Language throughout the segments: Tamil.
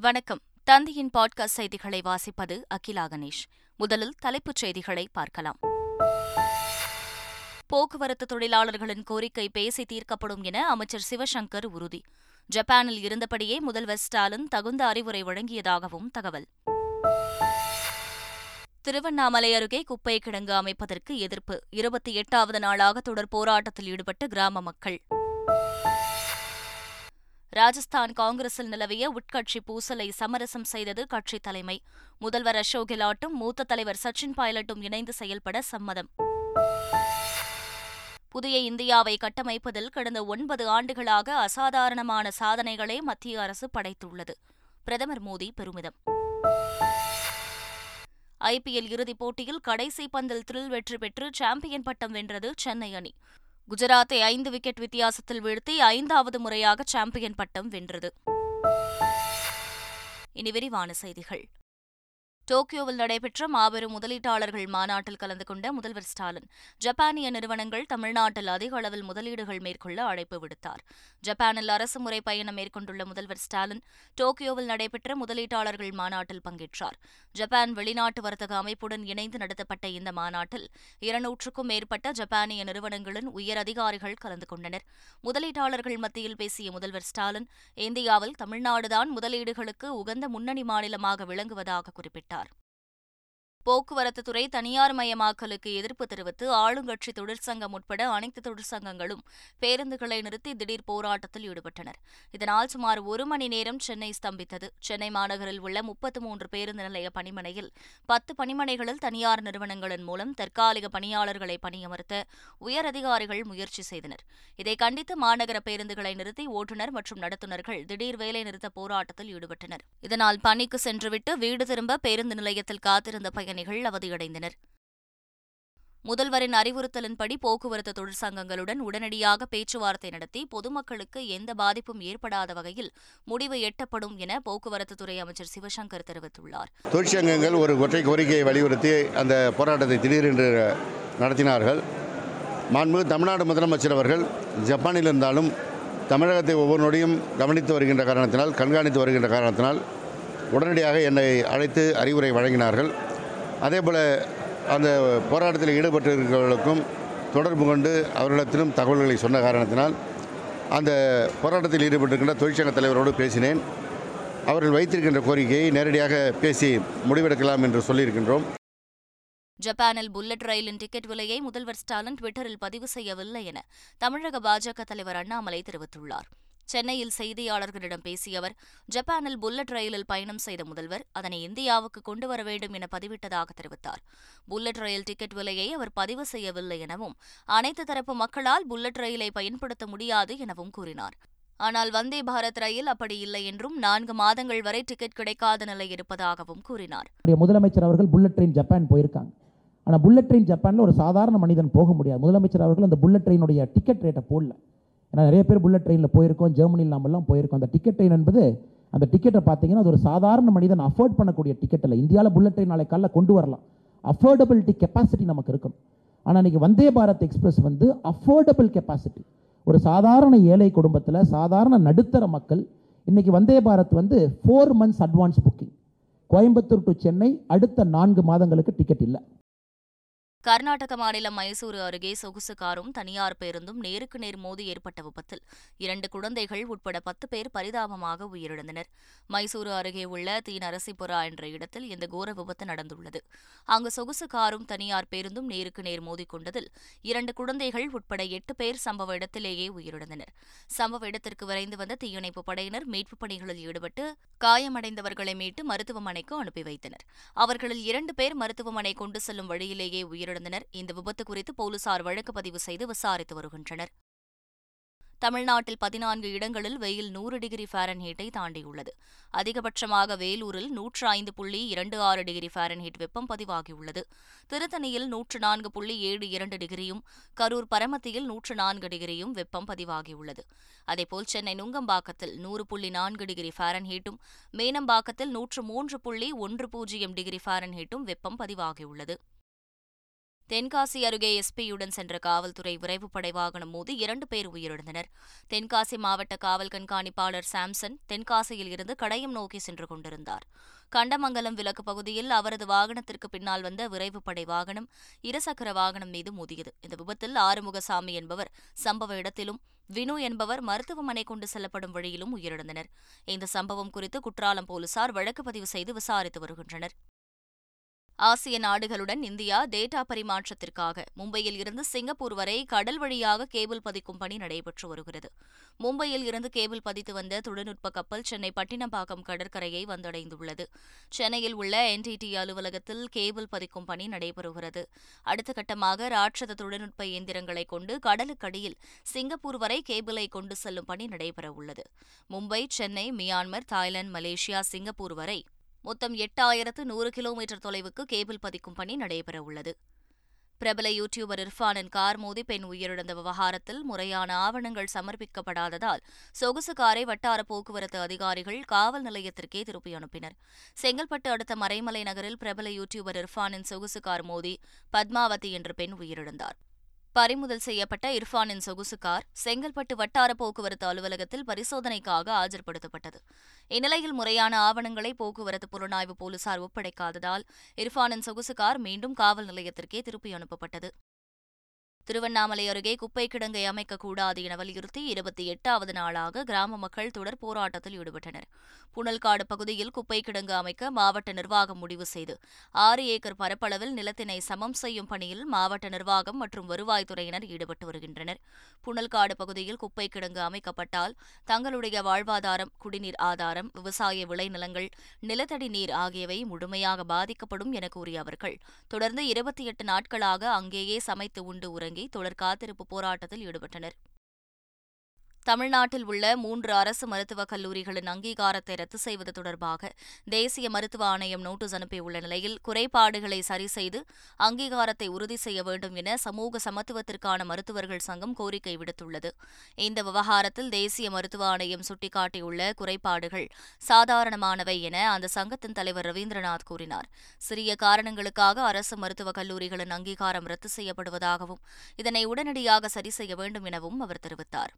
வணக்கம். தந்தியின் பாட்காஸ்ட் செய்திகளை வாசிப்பது அகிலா கணேஷ். முதலில் தலைப்புச் செய்திகளை பார்க்கலாம். போக்குவரத்து தொழிலாளர்களின் கோரிக்கை பேசி தீர்க்கப்படும் என அமைச்சர் சிவசங்கர் உறுதி. ஜப்பானில் இருந்தபடியே முதல்வர் ஸ்டாலின் தகுந்த அறிவுரை வழங்கியதாகவும் தகவல். திருவண்ணாமலை அருகே குப்பை கிடங்கு அமைப்பதற்கு எதிர்ப்பு. இருபத்தி எட்டாவது நாளாக தொடர் போராட்டத்தில் ஈடுபட்ட கிராம மக்கள். ராஜஸ்தான் காங்கிரஸில் நிலவிய உட்கட்சி பூசலை சமரசம் செய்தது கட்சித் தலைமை. முதல்வர் அசோக் கெலாட்டும் மூத்த தலைவர் சச்சின் பைலட்டும் இணைந்து செயல்பட சம்மதம். புதிய இந்தியாவை கட்டமைப்பதில் கடந்த ஒன்பது ஆண்டுகளாக அசாதாரணமான சாதனைகளை மத்திய அரசு படைத்துள்ளது. பிரதமர் மோடி பெருமிதம். ஐபிஎல் இறுதிப் போட்டியில் கடைசி பந்தில் த்ரில் வெற்றி பெற்று சாம்பியன் பட்டம் வென்றது சென்னை அணி. குஜராத்தை ஐந்து விக்கெட் வித்தியாசத்தில் வீழ்த்தி ஐந்தாவது முறையாக சாம்பியன் பட்டம் வென்றது. இனி விரிவான செய்திகள். டோக்கியோவில் நடைபெற்ற மாபெரும் முதலீட்டாளர்கள் மாநாட்டில் கலந்து கொண்ட முதல்வர் ஸ்டாலின் ஜப்பானிய நிறுவனங்கள் தமிழ்நாட்டில் அதிக அளவில் முதலீடுகள் மேற்கொள்ள அழைப்பு விடுத்தார். ஜப்பானில் அரசு முறை பயணம் மேற்கொண்டுள்ள முதல்வர் ஸ்டாலின் டோக்கியோவில் நடைபெற்ற முதலீட்டாளர்கள் மாநாட்டில் பங்கேற்றார். ஜப்பான் வெளிநாட்டு வர்த்தக அமைப்புடன் இணைந்து நடத்தப்பட்ட இந்த மாநாட்டில் இருநூற்றுக்கும் மேற்பட்ட ஜப்பானிய நிறுவனங்களின் உயர் அதிகாரிகள் கலந்து கொண்டனர். முதலீட்டாளர்கள் மத்தியில் பேசிய முதல்வர் ஸ்டாலின் இந்தியாவில் தமிழ்நாடுதான் முதலீடுகளுக்கு உகந்த முன்னணி மாநிலமாக விளங்குவதாக குறிப்பிட்டார். comentar. போக்குவரத்து துறை தனியார் மயமாக்கலுக்கு எதிர்ப்பு தெரிவித்து ஆளுங்கட்சி தொழிற்சங்கம் உட்பட அனைத்து தொழிற்சங்கங்களும் பேருந்துகளை நிறுத்தி திடீர் போராட்டத்தில் ஈடுபட்டனர். இதனால் சுமார் ஒரு மணி நேரம் சென்னை ஸ்தம்பித்தது. சென்னை மாநகரில் உள்ள முப்பத்து மூன்று பேருந்து நிலைய பணிமனையில் பத்து பணிமனைகளில் தனியார் நிறுவனங்களின் மூலம் தற்காலிக பணியாளர்களை பணியமர்த்த உயரதிகாரிகள் முயற்சி செய்தனர். இதை கண்டித்து மாநகர பேருந்துகளை நிறுத்தி ஓட்டுநர் மற்றும் நடத்துனர்கள் திடீர் வேலை நிறுத்த போராட்டத்தில் ஈடுபட்டனர். இதனால் பணிக்கு சென்றுவிட்டு வீடு திரும்ப பேருந்து நிலையத்தில் காத்திருந்த பயணிகள் பயணிகள் அவதியடைந்தனர் முதல்வரின் அறிவுறுத்தலின்படி போக்குவரத்து தொழிற்சங்கங்களுடன் உடனடியாக பேச்சுவார்த்தை நடத்தி பொதுமக்களுக்கு எந்த பாதிப்பும் ஏற்படாத வகையில் முடிவு எட்டப்படும் என போக்குவரத்துத்துறை அமைச்சர் சிவசங்கர் தெரிவித்துள்ளார். தொழிற்சங்கங்கள் ஒரு ஒற்றை கோரிக்கையை வலியுறுத்தி அந்த போராட்டத்தை திடீரென்று நடத்தினார்கள். மாண்பு தமிழ்நாடு முதலமைச்சர் அவர்கள் ஜப்பானில் இருந்தாலும் தமிழகத்தை ஒவ்வொரு நொடியும் கவனித்து வருகின்ற காரணத்தினால் கண்காணித்து வருகின்ற காரணத்தினால் உடனடியாக என்னை அழைத்து அறிவுரை வழங்கினார்கள். அதே போல் அந்த போராட்டத்தில் ஈடுபட்டிருக்கிறவர்களுக்கும் தொடர்பு கொண்டு அவர்களிடத்திலும் தகவல்களை சொன்ன காரணத்தினால் அந்த போராட்டத்தில் ஈடுபட்டிருக்கின்ற தொழிற்சங்க தலைவரோடு பேசினேன். அவர்கள் வைத்திருக்கின்ற கோரிக்கையை நேரடியாக பேசி முடிவெடுக்கலாம் என்று சொல்லியிருக்கின்றோம். ஜப்பானில் புல்லட் ரயிலின் டிக்கெட் விலையை முதல்வர் ஸ்டாலின் ட்விட்டரில் பதிவு செய்யவில்லை என தமிழக பாஜக தலைவர் அண்ணாமலை தெரிவித்துள்ளார். சென்னையில் செய்தியாளர்களிடம் பேசிய அவர் ஜப்பானில் புல்லட் ரயிலில் பயணம் செய்த முதல்வர் அதனை இந்தியாவுக்கு கொண்டு வர வேண்டும் என பதிவிட்டதாக தெரிவித்தார். புல்லட் ரயில் டிக்கெட் விலையை அவர் பதிவு செய்யவில்லை எனவும் அனைத்து தரப்பு மக்களால் புல்லட் ரயிலை பயன்படுத்த முடியாது எனவும் கூறினார். ஆனால் வந்தே பாரத் ரயில் அப்படி இல்லை என்றும் நான்கு மாதங்கள் வரை டிக்கெட் கிடைக்காத நிலை இருப்பதாகவும் கூறினார். முதலமைச்சர் அவர்கள் புல்லட் ட்ரெயின் ஜப்பான் போயிருக்காங்க. ஆனால் புல்லட் ட்ரெயின் ஜப்பானில் ஒரு சாதாரண மனிதன் போக முடியாது. முதலமைச்சர் அவர்கள் அந்த புல்லட் ட்ரெயினுடைய டிக்கெட் ரேட்டை போடல. ஏன்னா நிறைய பேர் புல்லட் ட்ரெயினில் போயிருக்கோம் ஜெர்மனியில் நாமெல்லாம் போயிருக்கோம். அந்த டிக்கெட் ட்ரெயின் என்பது அந்த டிக்கெட்டை பார்த்தீங்கன்னா அது ஒரு சாதாரண மனிதன் அஃபோர்ட் பண்ணக்கூடிய டிக்கெட் இல்லை இந்தியாவில் புல்லட் ட்ரெயின் நாளை காலைல கொண்டு வரலாம். அஃபோர்டபிலிட்டி கெப்பாசிட்டி நமக்கு இருக்கணும். ஆனால் இன்றைக்கி வந்தே பாரத் எக்ஸ்பிரஸ் வந்து அஃபோர்டபுள் கெப்பாசிட்டி ஒரு சாதாரண ஏழை குடும்பத்தில் சாதாரண நடுத்தர மக்கள் இன்றைக்கி வந்தே பாரத் வந்து four months advance booking Coimbatore to Chennai அடுத்த நான்கு மாதங்களுக்கு டிக்கெட் இல்லை. கர்நாடக மாநிலம் மைசூரு அருகே சொகுசு காரும் தனியார் பேருந்தும் நேருக்கு நேர் மோதி ஏற்பட்ட விபத்தில். இரண்டு குழந்தைகள் உட்பட பத்து பேர் பரிதாபமாக உயிரிழந்தனர். மைசூரு அருகே உள்ள தீ நரசிபுரா என்ற இடத்தில் இந்த கோர விபத்து நடந்துள்ளது. அங்கு சொகுசு காரும் தனியார் பேருந்தும் நேருக்கு நேர் மோதிக்கொண்டதில் இரண்டு குழந்தைகள் உட்பட எட்டு பேர் சம்பவ இடத்திலேயே உயிரிழந்தனர். சம்பவ இடத்திற்கு விரைந்து வந்த தீயணைப்பு படையினர் மீட்புப் பணிகளில் ஈடுபட்டு காயமடைந்தவர்களை மீட்டு மருத்துவமனைக்கு அனுப்பி வைத்தனர். அவர்களில் இரண்டு பேர் மருத்துவமனை கொண்டு செல்லும் வழியிலேயே உயிரிழந்தனர். உயிரிழந்தனர் இந்த விபத்து குறித்து போலீசார் வழக்கு பதிவு செய்து விசாரித்து வருகின்றனர். தமிழ்நாட்டில் பதினான்கு இடங்களில் வெயில் நூறு டிகிரி ஃபாரன்ஹீட்டை தாண்டியுள்ளது. அதிகபட்சமாக வேலூரில் நூற்று ஐந்து புள்ளி இரண்டு ஆறு டிகிரி ஃபாரன்ஹீட் வெப்பம் பதிவாகியுள்ளது. திருத்தணியில் நூற்று நான்கு புள்ளி ஏழு இரண்டு டிகிரியும் கரூர் பரமத்தியில் நூற்று நான்கு டிகிரியும் வெப்பம் பதிவாகியுள்ளது. அதேபோல் சென்னை நுங்கம்பாக்கத்தில் நூறு புள்ளி நான்கு டிகிரி ஃபாரன்ஹீட்டும் மேனம்பாக்கத்தில் நூற்று மூன்று புள்ளி ஒன்று பூஜ்ஜியம் டிகிரி ஃபாரன்ஹீட்டும் வெப்பம் பதிவாகியுள்ளது. தென்காசி அருகே எஸ்பியுடன் சென்ற காவல்துறை விரைவுப்படை வாகனம் மோதி இரண்டு பேர் உயிரிழந்தனர். தென்காசி மாவட்ட காவல் கண்காணிப்பாளர் சாம்சன் தென்காசியில் இருந்து கடையம் நோக்கி சென்று கொண்டிருந்தார். கண்டமங்கலம் விலக்கு பகுதியில் அவரது வாகனத்திற்கு பின்னால் வந்த விரைவுப்படை வாகனம் இருசக்கர வாகனம் மீது மோதியது. இந்த விபத்தில் ஆறுமுகசாமி என்பவர் சம்பவ இடத்திலும் வினு என்பவர் மருத்துவமனை கொண்டு செல்லப்படும் வழியிலும் உயிரிழந்தனர். இந்த சம்பவம் குறித்து குற்றாலம் போலீசார் வழக்கு பதிவு செய்து விசாரித்து வருகின்றனர். ஆசிய நாடுகளுடன் இந்தியா டேட்டா பரிமாற்றத்திற்காக. மும்பையில் இருந்து சிங்கப்பூர் வரை கடல் வழியாக கேபிள் பதிக்கும் பணி நடைபெற்று வருகிறது. மும்பையில் இருந்து கேபிள் பதித்து வந்த தொழில்நுட்ப கப்பல் சென்னை பட்டினப்பாக்கம் கடற்கரையை வந்தடைந்துள்ளது. சென்னையில் உள்ள என்டிடி அலுவலகத்தில் கேபிள் பதிக்கும் பணி நடைபெறுகிறது. அடுத்த கட்டமாக ராட்சத தொழில்நுட்ப இயந்திரங்களை கொண்டு கடலுக்கடியில் சிங்கப்பூர் வரை கேபிளை கொண்டு செல்லும் பணி நடைபெறவுள்ளது. Mumbai Chennai Myanmar Thailand Malaysia Singapore வரை மொத்தம் எட்டாயிரத்து நூறு கிலோமீட்டர் தொலைவுக்கு கேபிள் பதிக்கும் பணி நடைபெறவுள்ளது. பிரபல யூடியூபர் இர்ஃபானின் கார் மோதி பெண் உயிரிழந்த விவகாரத்தில் முறையான ஆவணங்கள் சமர்ப்பிக்கப்படாததால் சொகுசு காரை வட்டார போக்குவரத்து அதிகாரிகள் காவல் நிலையத்திற்கே திருப்பி அனுப்பினர். செங்கல்பட்டு அடுத்த மறைமலை நகரில் பிரபல யூடியூபர் இர்ஃபானின் சொகுசு கார் மோதி பத்மாவதி என்ற பெண் உயிரிழந்தார். பறிமுதல் செய்யப்பட்ட இர்ஃபானின் சொகுசு கார் செங்கல்பட்டு வட்டார போக்குவரத்து அலுவலகத்தில் பரிசோதனைக்காக ஆஜர்படுத்தப்பட்டது. இந்நிலையில் முறையான ஆவணங்களை போக்குவரத்து புலனாய்வு போலீசார் ஒப்படைக்காததால் இர்ஃபானின் சொகுசு கார் மீண்டும் காவல் நிலையத்திற்கே திருப்பி அனுப்பப்பட்டது. திருவண்ணாமலை அருகே குப்பை கிடங்கை அமைக்கக்கூடாது என வலியுறுத்தி இருபத்தி எட்டாவது நாளாக கிராம மக்கள் தொடர் போராட்டத்தில் ஈடுபட்டனர். புனல்காடு பகுதியில் குப்பை கிடங்கு அமைக்க மாவட்ட நிர்வாகம் முடிவு செய்து ஆறு ஏக்கர் பரப்பளவில் நிலத்தினை சமம் செய்யும் பணியில் மாவட்ட நிர்வாகம் மற்றும் வருவாய்த்துறையினர் ஈடுபட்டு வருகின்றனர். புனல்காடு பகுதியில் குப்பை கிடங்கு அமைக்கப்பட்டால் தங்களுடைய வாழ்வாதாரம் குடிநீர் ஆதாரம் விவசாய விளைநிலங்கள் நிலத்தடி நீர் ஆகியவை முழுமையாக பாதிக்கப்படும் என கூறிய அவர்கள் தொடர்ந்து இருபத்தி எட்டு நாட்களாக அங்கேயே சமைத்து உண்டு உறங்கி தொடர் காத்திருப்பு போராட்டத்தில் ஈடுபட்டனர். தமிழ்நாட்டில் உள்ள மூன்று அரசு மருத்துவக் கல்லூரிகளின் அங்கீகாரத்தை ரத்து செய்வது தொடர்பாக தேசிய மருத்துவ ஆணையம் நோட்டீஸ் அனுப்பியுள்ள நிலையில் குறைபாடுகளை சரி செய்து அங்கீகாரத்தை உறுதி செய்ய வேண்டும் என சமூக சமத்துவத்திற்கான மருத்துவர்கள் சங்கம் கோரிக்கை விடுத்துள்ளது. இந்த விவகாரத்தில் தேசிய மருத்துவ ஆணையம் சுட்டிக்காட்டியுள்ள குறைபாடுகள் சாதாரணமானவை என அந்த சங்கத்தின் தலைவர் ரவீந்திரநாத் கூறினார். சிறிய காரணங்களுக்காக அரசு மருத்துவக் கல்லூரிகளின் அங்கீகாரம் ரத்து செய்யப்படுவதாகவும் இதனை உடனடியாக சரி செய்ய வேண்டும் எனவும் அவர் தெரிவித்தார்.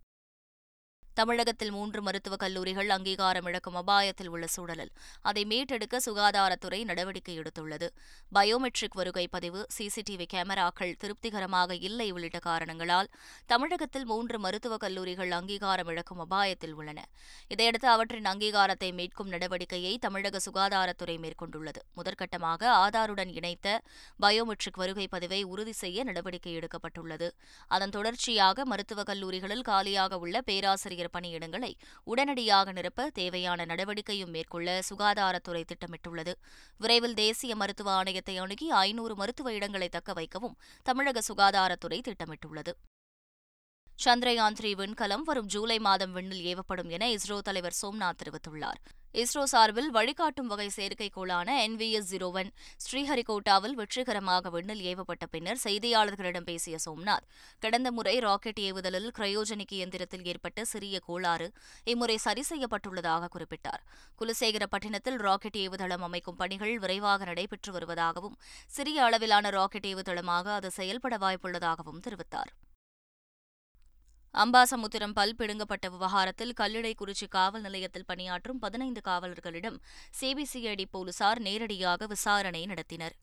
தமிழகத்தில் மூன்று மருத்துவக் கல்லூரிகள் அங்கீகாரம் இழக்கும் அபாயத்தில் உள்ள சூழலில். அதை மீட்டெடுக்க சுகாதாரத்துறை நடவடிக்கை எடுத்துள்ளது. பயோமெட்ரிக் வருகை பதிவு சிசிடிவி கேமராக்கள் திருப்திகரமாக இல்லை உள்ளிட்ட காரணங்களால் தமிழகத்தில் மூன்று மருத்துவக் கல்லூரிகள் அங்கீகாரம் இழக்கும் அபாயத்தில் உள்ளன. இதையடுத்து அவற்றின் அங்கீகாரத்தை மீட்கும் நடவடிக்கையை தமிழக சுகாதாரத்துறை மேற்கொண்டுள்ளது. முதற்கட்டமாக ஆதாருடன் இணைத்த பயோமெட்ரிக் வருகை பதிவை உறுதி செய்ய நடவடிக்கை எடுக்கப்பட்டுள்ளது. அதன் தொடர்ச்சியாக மருத்துவக் கல்லூரிகளில் காலியாக உள்ள பேராசிரியர் பணியிடங்களை உடனடியாக நிரப்ப தேவையான நடவடிக்கையும் மேற்கொள்ள சுகாதாரத்துறை திட்டமிட்டுள்ளது. விரைவில் தேசிய மருத்துவ ஆணையத்தை அணுகி ஐநூறு மருத்துவ இடங்களை தக்க வைக்கவும் தமிழக சுகாதாரத்துறை திட்டமிட்டுள்ளது. சந்திரயான் த்ரீ விண்கலம் வரும் ஜூலை மாதம் விண்ணில் ஏவப்படும் என இஸ்ரோ தலைவர் சோம்நாத் தெரிவித்துள்ளார். இஸ்ரோ சார்பில் வழிகாட்டும் வகை செயற்கைக்கோளான என்விஎஸ் ஜீரோ ஒன் ஸ்ரீஹரிகோட்டாவில் வெற்றிகரமாக விண்ணில் ஏவப்பட்ட பின்னர் செய்தியாளர்களிடம் பேசிய சோம்நாத் கடந்த முறை ராக்கெட் ஏவுதலில் கிரையோஜெனிக் இயந்திரத்தில் ஏற்பட்ட சிறிய கோளாறு இம்முறை சரி செய்யப்பட்டுள்ளதாக குறிப்பிட்டார். குலசேகரப்பட்டினத்தில் ராக்கெட் ஏவுதளம் அமைக்கும் பணிகள் விரைவாக நடைபெற்று வருவதாகவும் சிறிய அளவிலான ராக்கெட் ஏவுதளமாக அது செயல்பட வாய்ப்புள்ளதாகவும் தெரிவித்தார். அம்பாசமுத்திரம் பல் பிடுங்கப்பட்ட விவகாரத்தில் கல்லிடைக்குறிச்சி காவல் நிலையத்தில் பணியாற்றும் பதினைந்து காவலர்களிடம் சிபிசிஐடி போலீசார் நேரடியாக விசாரணை நடத்தினர்.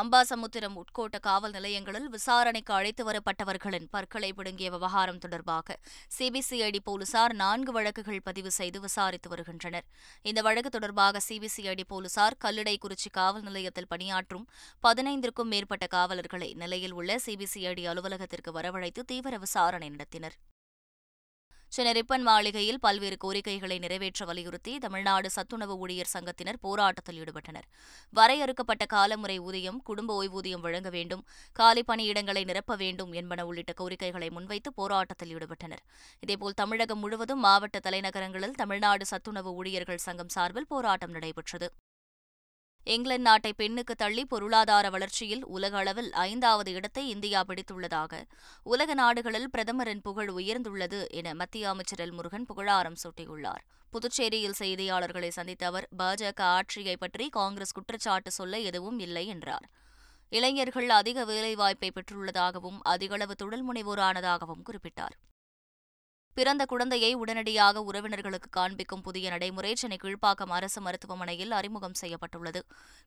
அம்பாசமுத்திரம் உட்கோட்ட காவல் நிலையங்களில் விசாரணைக்கு அழைத்து வரப்பட்டவர்களின் பற்களை பிடுங்கிய விவகாரம் தொடர்பாக சிபிசிஐடி போலீசார் நான்கு வழக்குகள் பதிவு செய்து விசாரித்து வருகின்றனர். இந்த வழக்கு தொடர்பாக சிபிசிஐடி போலீசார் கல்லிடைக்குறிச்சி காவல் நிலையத்தில் பணியாற்றும் பதினைந்திற்கும் மேற்பட்ட காவலர்களை நிலையில் உள்ள சிபிசிஐடி அலுவலகத்திற்கு வரவழைத்து தீவிர விசாரணை நடத்தினர். சென்னை ரிப்பன் மாளிகையில் பல்வேறு கோரிக்கைகளை நிறைவேற்ற வலியுறுத்தி தமிழ்நாடு சத்துணவு ஊழியர் சங்கத்தினர் போராட்டத்தில் ஈடுபட்டனர். வரையறுக்கப்பட்ட காலமுறை ஊதியம் குடும்ப ஓய்வூதியம் வழங்க வேண்டும் காலி பணியிடங்களை நிரப்ப வேண்டும் என்பன உள்ளிட்ட கோரிக்கைகளை முன்வைத்து போராட்டத்தில் ஈடுபட்டனர். இதேபோல் தமிழகம் முழுவதும் மாவட்ட தலைநகரங்களில் தமிழ்நாடு சத்துணவு ஊழியர்கள் சங்கம் சார்பில் போராட்டம் நடைபெற்றது. இங்கிலாந்து நாட்டை பெண்ணுக்கு தள்ளி பொருளாதார வளர்ச்சியில் உலக அளவில் ஐந்தாவது இடத்தை இந்தியா பிடித்துள்ளதாக உலக நாடுகளில் பிரதமரின் புகழ் உயர்ந்துள்ளது என மத்திய அமைச்சர் எல் முருகன் புகழாரம் சூட்டியுள்ளார். புதுச்சேரியில் செய்தியாளர்களை சந்தித்த அவர் பாஜக ஆட்சியை பற்றி காங்கிரஸ் குற்றச்சாட்டு சொல்ல எதுவும் இல்லை என்றார். இளைஞர்கள் அதிக வேலைவாய்ப்பை பெற்றுள்ளதாகவும் அதிகளவு தொழில் முனைவோரானதாகவும் குறிப்பிட்டார். பிறந்த குழந்தையை உடனடியாக உறவினர்களுக்கு காண்பிக்கும் புதிய நடைமுறை சென்னை கீழ்ப்பாக்கம் அரசு மருத்துவமனையில் அறிமுகம் செய்யப்பட்டுள்ளது.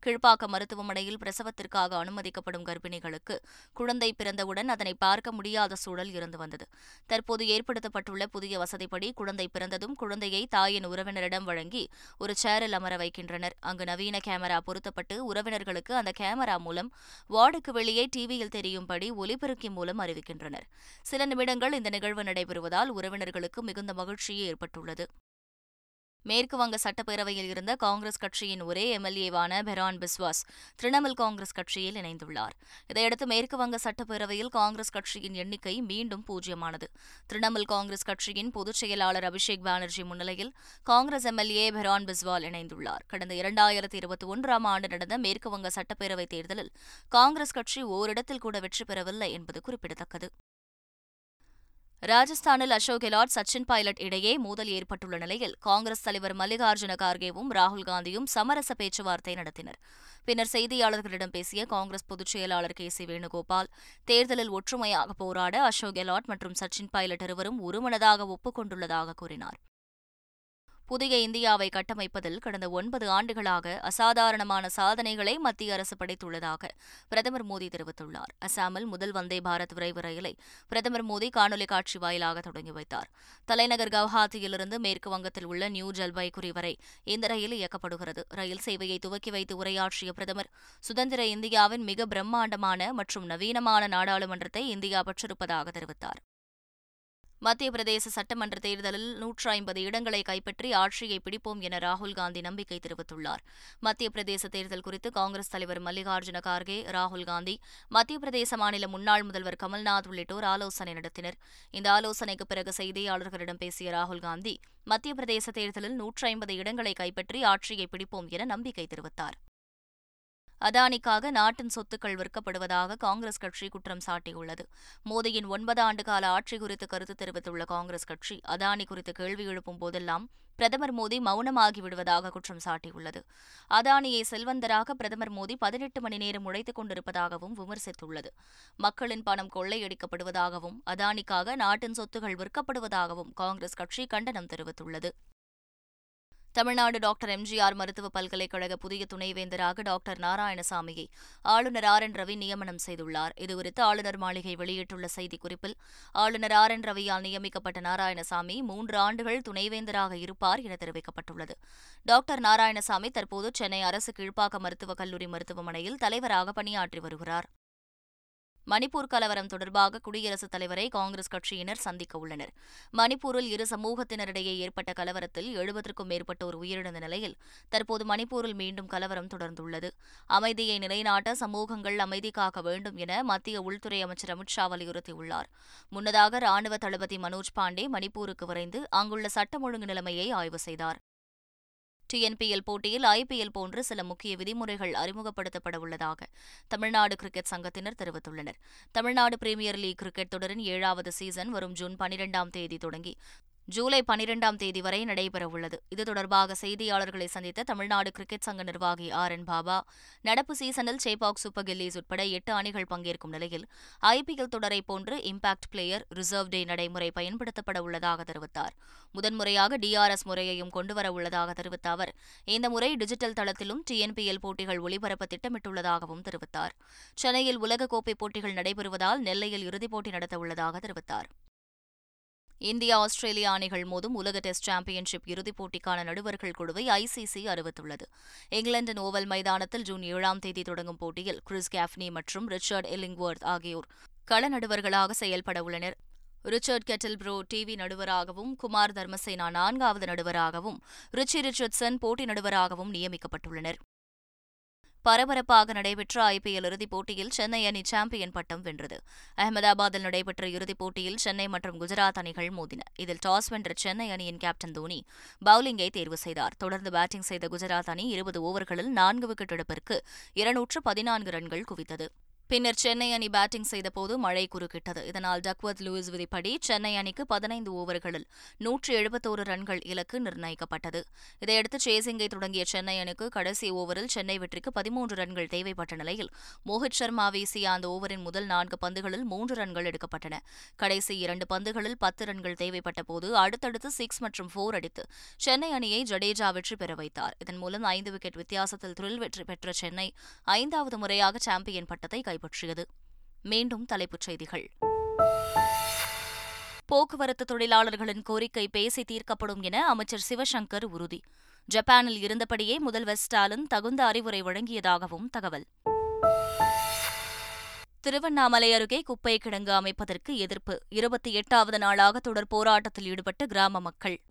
கீழ்ப்பாக்கம் மருத்துவமனையில் பிரசவத்திற்காக அனுமதிக்கப்படும் கர்ப்பிணிகளுக்கு குழந்தை பிறந்தவுடன் அதனை பார்க்க முடியாத சூழல் இருந்து வந்தது. தற்போது ஏற்படுத்தப்பட்டுள்ள புதிய வசதிப்படி குழந்தை பிறந்ததும் குழந்தையை தாயின் உறவினரிடம் வழங்கி ஒரு சேரில் அமர வைக்கின்றனர். அங்கு நவீன கேமரா பொருத்தப்பட்டு உறவினர்களுக்கு அந்த கேமரா மூலம் வார்டுக்கு வெளியே டிவியில் தெரியும்படி ஒலிபெருக்கி மூலம் அறிவிக்கின்றனர். சில நிமிடங்கள் இந்த நிகழ்வு நடைபெறுவதால் உறவினர் உறுப்பினர்களுக்கு மிகுந்த மகிழ்ச்சியே ஏற்பட்டுள்ளது. மேற்கு வங்க சட்டப்பேரவையில் இருந்த காங்கிரஸ் கட்சியின் ஒரே எம்எல்ஏவான பெரான் பிஸ்வாஸ் திரிணாமுல் காங்கிரஸ் கட்சியில் இணைந்துள்ளார். இதையடுத்து மேற்கு வங்க சட்டப்பேரவையில் காங்கிரஸ் கட்சியின் எண்ணிக்கை மீண்டும் பூஜ்யமானது. திரிணாமுல் காங்கிரஸ் கட்சியின் பொதுச் செயலாளர் அபிஷேக் பானர்ஜி முன்னிலையில் காங்கிரஸ் எம்எல்ஏ பெரான் பிஸ்வால் இணைந்துள்ளார். கடந்த இரண்டாயிரத்தி இருபத்தி ஒன்றாம் ஆண்டு நடந்த மேற்கு வங்க சட்டப்பேரவைத் தேர்தலில் காங்கிரஸ் கட்சி ஓரிடத்தில் கூட வெற்றி பெறவில்லை என்பது குறிப்பிடத்தக்கது. ராஜஸ்தானில் அசோக் கெலாட் சச்சின் பைலட் இடையே மோதல் ஏற்பட்டுள்ள நிலையில் காங்கிரஸ் தலைவர் மல்லிகார்ஜுன கார்கேவும் ராகுல் காந்தியும் சமரச பேச்சுவார்த்தை நடத்தினர். பின்னர் செய்தியாளர்களிடம் பேசிய காங்கிரஸ் பொதுச் செயலாளர் கே சி வேணுகோபால் தேர்தலில் ஒற்றுமையாக போராட அசோக் கெலாட் மற்றும் சச்சின் பைலட் இருவரும் ஒருமனதாக ஒப்புக் கொண்டுள்ளதாக கூறினார். புதிய இந்தியாவை கட்டமைப்பதில் கடந்த ஒன்பது ஆண்டுகளாக அசாதாரணமான சாதனைகளை மத்திய அரசு படைத்துள்ளதாக பிரதமர் மோடி தெரிவித்துள்ளார். அசாமில் முதல் வந்தே பாரத் விரைவு ரயிலை பிரதமர் மோடி காணொலி காட்சி வாயிலாக தொடங்கி வைத்தார். தலைநகர் கவுஹாத்தியிலிருந்து மேற்கு வங்கத்தில் உள்ள நியூ ஜல்பைகுரி வரை இந்த ரயில் இயக்கப்படுகிறது. ரயில் சேவையை துவக்கி வைத்து உரையாற்றிய பிரதமர் சுதந்திர இந்தியாவின் மிக பிரம்மாண்டமான மற்றும் நவீனமான நாடாளுமன்றத்தை இந்தியா பெற்றிருப்பதாக தெரிவித்தார். மத்திய பிரதேச சட்டமன்ற தேர்தலில் நூற்று ஐம்பது இடங்களை கைப்பற்றி ஆட்சியை பிடிப்போம் என ராகுல் காந்தி நம்பிக்கை தெரிவித்துள்ளார். மத்திய பிரதேச தேர்தல் குறித்து காங்கிரஸ் தலைவர் மல்லிகார்ஜுன கார்கே ராகுல் காந்தி மத்திய பிரதேச மாநில முன்னாள் முதல்வர் கமல்நாத் உள்ளிட்டோர் ஆலோசனை நடத்தினர். இந்த ஆலோசனைக்கு பிறகு செய்தியாளர்களிடம் பேசிய ராகுல் காந்தி மத்திய பிரதேச தேர்தலில் நூற்று ஐம்பது இடங்களை கைப்பற்றி ஆட்சியை பிடிப்போம் என நம்பிக்கை தெரிவித்தார். அதானிக்காக நாட்டின் சொத்துக்கள் விற்கப்படுவதாக காங்கிரஸ் கட்சி குற்றம் சாட்டியுள்ளது. மோடியின் ஒன்பது ஆண்டு கால ஆட்சி குறித்து கருத்து தெரிவித்துள்ள காங்கிரஸ் கட்சி அதானி குறித்து கேள்வி எழுப்பும் போதெல்லாம் பிரதமர் மோடி மௌனமாகி விடுவதாக குற்றம் சாட்டியுள்ளது. அதானியை செல்வந்தராக பிரதமர் மோடி பதினெட்டு மணி நேரம் உழைத்துக் கொண்டிருப்பதாகவும் விமர்சித்துள்ளது. மக்களின் பணம் கொள்ளையடிக்கப்படுவதாகவும் அதானிக்காக நாட்டின் சொத்துகள் விற்கப்படுவதாகவும் காங்கிரஸ் கட்சி கண்டனம் தெரிவித்துள்ளது. தமிழ்நாடு டாக்டர் எம்ஜிஆர் மருத்துவ பல்கலைக்கழக புதிய துணைவேந்தராக டாக்டர் நாராயணசாமியை ஆளுநர் ஆர் என் ரவி நியமனம் செய்துள்ளார். இதுகுறித்து ஆளுநர் மாளிகை வெளியிட்டுள்ள செய்திக்குறிப்பில் ஆளுநர் ஆர் என் ரவியால் நியமிக்கப்பட்ட நாராயணசாமி மூன்று ஆண்டுகள் துணைவேந்தராக இருப்பார் என தெரிவிக்கப்பட்டுள்ளது. டாக்டர் நாராயணசாமி தற்போது சென்னை அரசு கீழ்ப்பாக்க மருத்துவக் கல்லூரி மருத்துவமனையில் தலைவராக பணியாற்றி வருகிறார். மணிப்பூர் கலவரம் தொடர்பாக குடியரசுத் தலைவரை காங்கிரஸ் கட்சியினர் சந்திக்க உள்ளனர். மணிப்பூரில் இரு சமூகத்தினரிடையே ஏற்பட்ட கலவரத்தில் எழுபதற்கும் மேற்பட்டோர் உயிரிழந்த நிலையில் தற்போது மணிப்பூரில் மீண்டும் கலவரம் தொடர்ந்துள்ளது. அமைதியை நிலைநாட்ட சமூகங்கள் அமைதி காக்க வேண்டும் என மத்திய உள்துறை அமைச்சர் அமித் ஷா வலியுறுத்தியுள்ளார். முன்னதாக ராணுவ தளபதி மனோஜ் பாண்டே மணிப்பூருக்கு விரைந்து அங்குள்ள சட்டம் ஒழுங்கு நிலைமையை ஆய்வு செய்தார். டிஎன்பிஎல் போட்டியில் ஐபிஎல் போன்று சில முக்கிய விதிமுறைகள் அறிமுகப்படுத்தப்பட உள்ளதாக தமிழ்நாடு கிரிக்கெட் சங்கத்தினர் தெரிவித்துள்ளனர். தமிழ்நாடு பிரீமியர் லீக் கிரிக்கெட் தொடரின் ஏழாவது சீசன் வரும் ஜூன் பனிரெண்டாம் தேதி தொடங்கி ஜூலை பனிரெண்டாம் தேதி வரை நடைபெறவுள்ளது. இது தொடர்பாக செய்தியாளர்களை சந்தித்த தமிழ்நாடு கிரிக்கெட் சங்க நிர்வாகி ஆர் என் பாபா நடப்பு சீசனில் சேபாக் சூப்பர் கில்லிஸ் உட்பட எட்டு அணிகள் பங்கேற்கும் நிலையில் ஐபிஎல் தொடரை போன்று இம்பாக்ட் பிளேயர் ரிசர்வ் டே நடைமுறை பயன்படுத்தப்பட உள்ளதாக தெரிவித்தார். முதன்முறையாக டிஆர்எஸ் முறையையும் கொண்டுவர உள்ளதாக தெரிவித்த அவர் இந்த முறை டிஜிட்டல் தளத்திலும் டிஎன்பிஎல் போட்டிகள் ஒளிபரப்ப திட்டமிட்டுள்ளதாகவும் தெரிவித்தார். சென்னையில் உலகக்கோப்பை போட்டிகள் நடைபெறுவதால் நெல்லையில் இறுதிப் போட்டி நடத்த உள்ளதாக தெரிவித்தார். இந்தியா ஆஸ்திரேலியா அணிகள் மோதும் உலக டெஸ்ட் சாம்பியன்ஷிப் இறுதிப் போட்டிக்கான நடுவர்கள் குழுவை ஐசிசி அறிவித்துள்ளது. இங்கிலாந்தின் ஓவல் மைதானத்தில் ஜூன் ஏழாம் தேதி தொடங்கும் போட்டியில் கிறிஸ் கேஃப்னி மற்றும் ரிச்சர்ட் எல்லிங்வர்த் ஆகியோர் கள நடுவர்களாக செயல்பட உள்ளனர். ரிச்சர்ட் கெட்டில் ப்ரோ டிவி நடுவராகவும் குமார் தர்மசேனா நான்காவது நடுவராகவும் ரிச்சி ரிச்சர்ட்சன் போட்டி நடுவராகவும் நியமிக்கப்பட்டுள்ளனர். பரபரப்பாக நடைபெற்ற ஐபிஎல் இறுதிப் போட்டியில் சென்னை அணி சாம்பியன் பட்டம் வென்றது. அகமதாபாத்தில் நடைபெற்ற இறுதிப் போட்டியில் சென்னை மற்றும் குஜராத் அணிகள் மோதின. இதில் டாஸ் வென்ற சென்னை அணியின் கேப்டன் தோனி பவுலிங்கை தேர்வு செய்தார். தொடர்ந்து பேட்டிங் செய்த குஜராத் அணி இருபது ஓவர்களில் நான்கு விக்கெட் இழப்பிற்கு இருநூற்று பதினான்கு ரன்கள் குவித்தது. பின்னர் சென்னை அணி பேட்டிங் செய்தபோது மழை குறுக்கிட்டது. இதனால் டக்வர்த் லூயிஸ் விதிப்படி சென்னை அணிக்கு பதினைந்து ஓவர்களில் நூற்றி எழுபத்தோரு ரன்கள் இலக்கு நிர்ணயிக்கப்பட்டது. இதையடுத்து சேசிங்கை தொடங்கிய சென்னை அணிக்கு கடைசி ஓவரில் சென்னை வெற்றிக்கு பதிமூன்று ரன்கள் தேவைப்பட்ட நிலையில் மோஹித் சர்மா வீசிய அந்த ஓவரின் முதல் நான்கு பந்துகளில் மூன்று ரன்கள் எடுக்கப்பட்டன. கடைசி இரண்டு பந்துகளில் பத்து ரன்கள் தேவைப்பட்ட போது அடுத்தடுத்து சிக்ஸ் மற்றும் போர் அடித்து சென்னை அணியை ஜடேஜா வெற்றி பெற வைத்தார். இதன் மூலம் ஐந்து விக்கெட் வித்தியாசத்தில் த்ரில் வெற்றி பெற்ற சென்னை ஐந்தாவது முறையாக சாம்பியன் பட்டத்தை கைப்பற்றியது. மீண்டும் தலைப்புச் செய்திகள். போக்குவரத்து தொழிலாளர்களின் கோரிக்கை பேசி தீர்க்கப்படும் என அமைச்சர் சிவசங்கர் உறுதி. ஜப்பானில் இருந்தபடியே முதல்வர் ஸ்டாலின் தகுந்த அறிவுரை வழங்கியதாகவும் தகவல். திருவண்ணாமலை அருகே குப்பை கிடங்கு அமைப்பதற்கு எதிர்ப்பு. இருபத்தி எட்டாவது நாளாக தொடர் போராட்டத்தில் ஈடுபட்ட கிராம மக்கள்.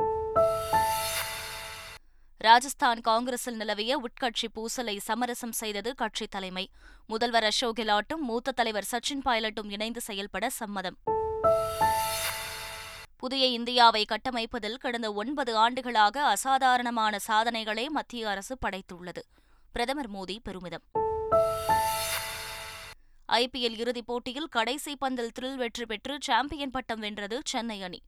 ராஜஸ்தான் காங்கிரஸில் நிலவிய உட்கட்சி பூசலை சமரசம் செய்தது கட்சி தலைமை. முதல்வர் அசோக் கெலாட்டும் மூத்த தலைவர் சச்சின் பைலட்டும் இணைந்து செயல்பட சம்மதம். புதிய இந்தியாவை கட்டமைப்பதில் கடந்த ஒன்பது ஆண்டுகளாக அசாதாரணமான சாதனைகளை மத்திய அரசு படைத்துள்ளது. பிரதமர் மோடி பெருமிதம். ஐபிஎல் இறுதிப் போட்டியில் கடைசி பந்தில் த்ரில் வெற்றி பெற்று சாம்பியன் பட்டம் வென்றது சென்னை அணி.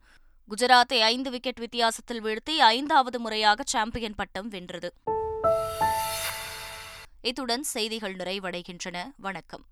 குஜராத்தை ஐந்து விக்கெட் வித்தியாசத்தில் வீழ்த்தி ஐந்தாவது முறையாக சாம்பியன் பட்டம் வென்றது. இத்துடன் செய்திகள் நிறைவடைகின்றன. வணக்கம்.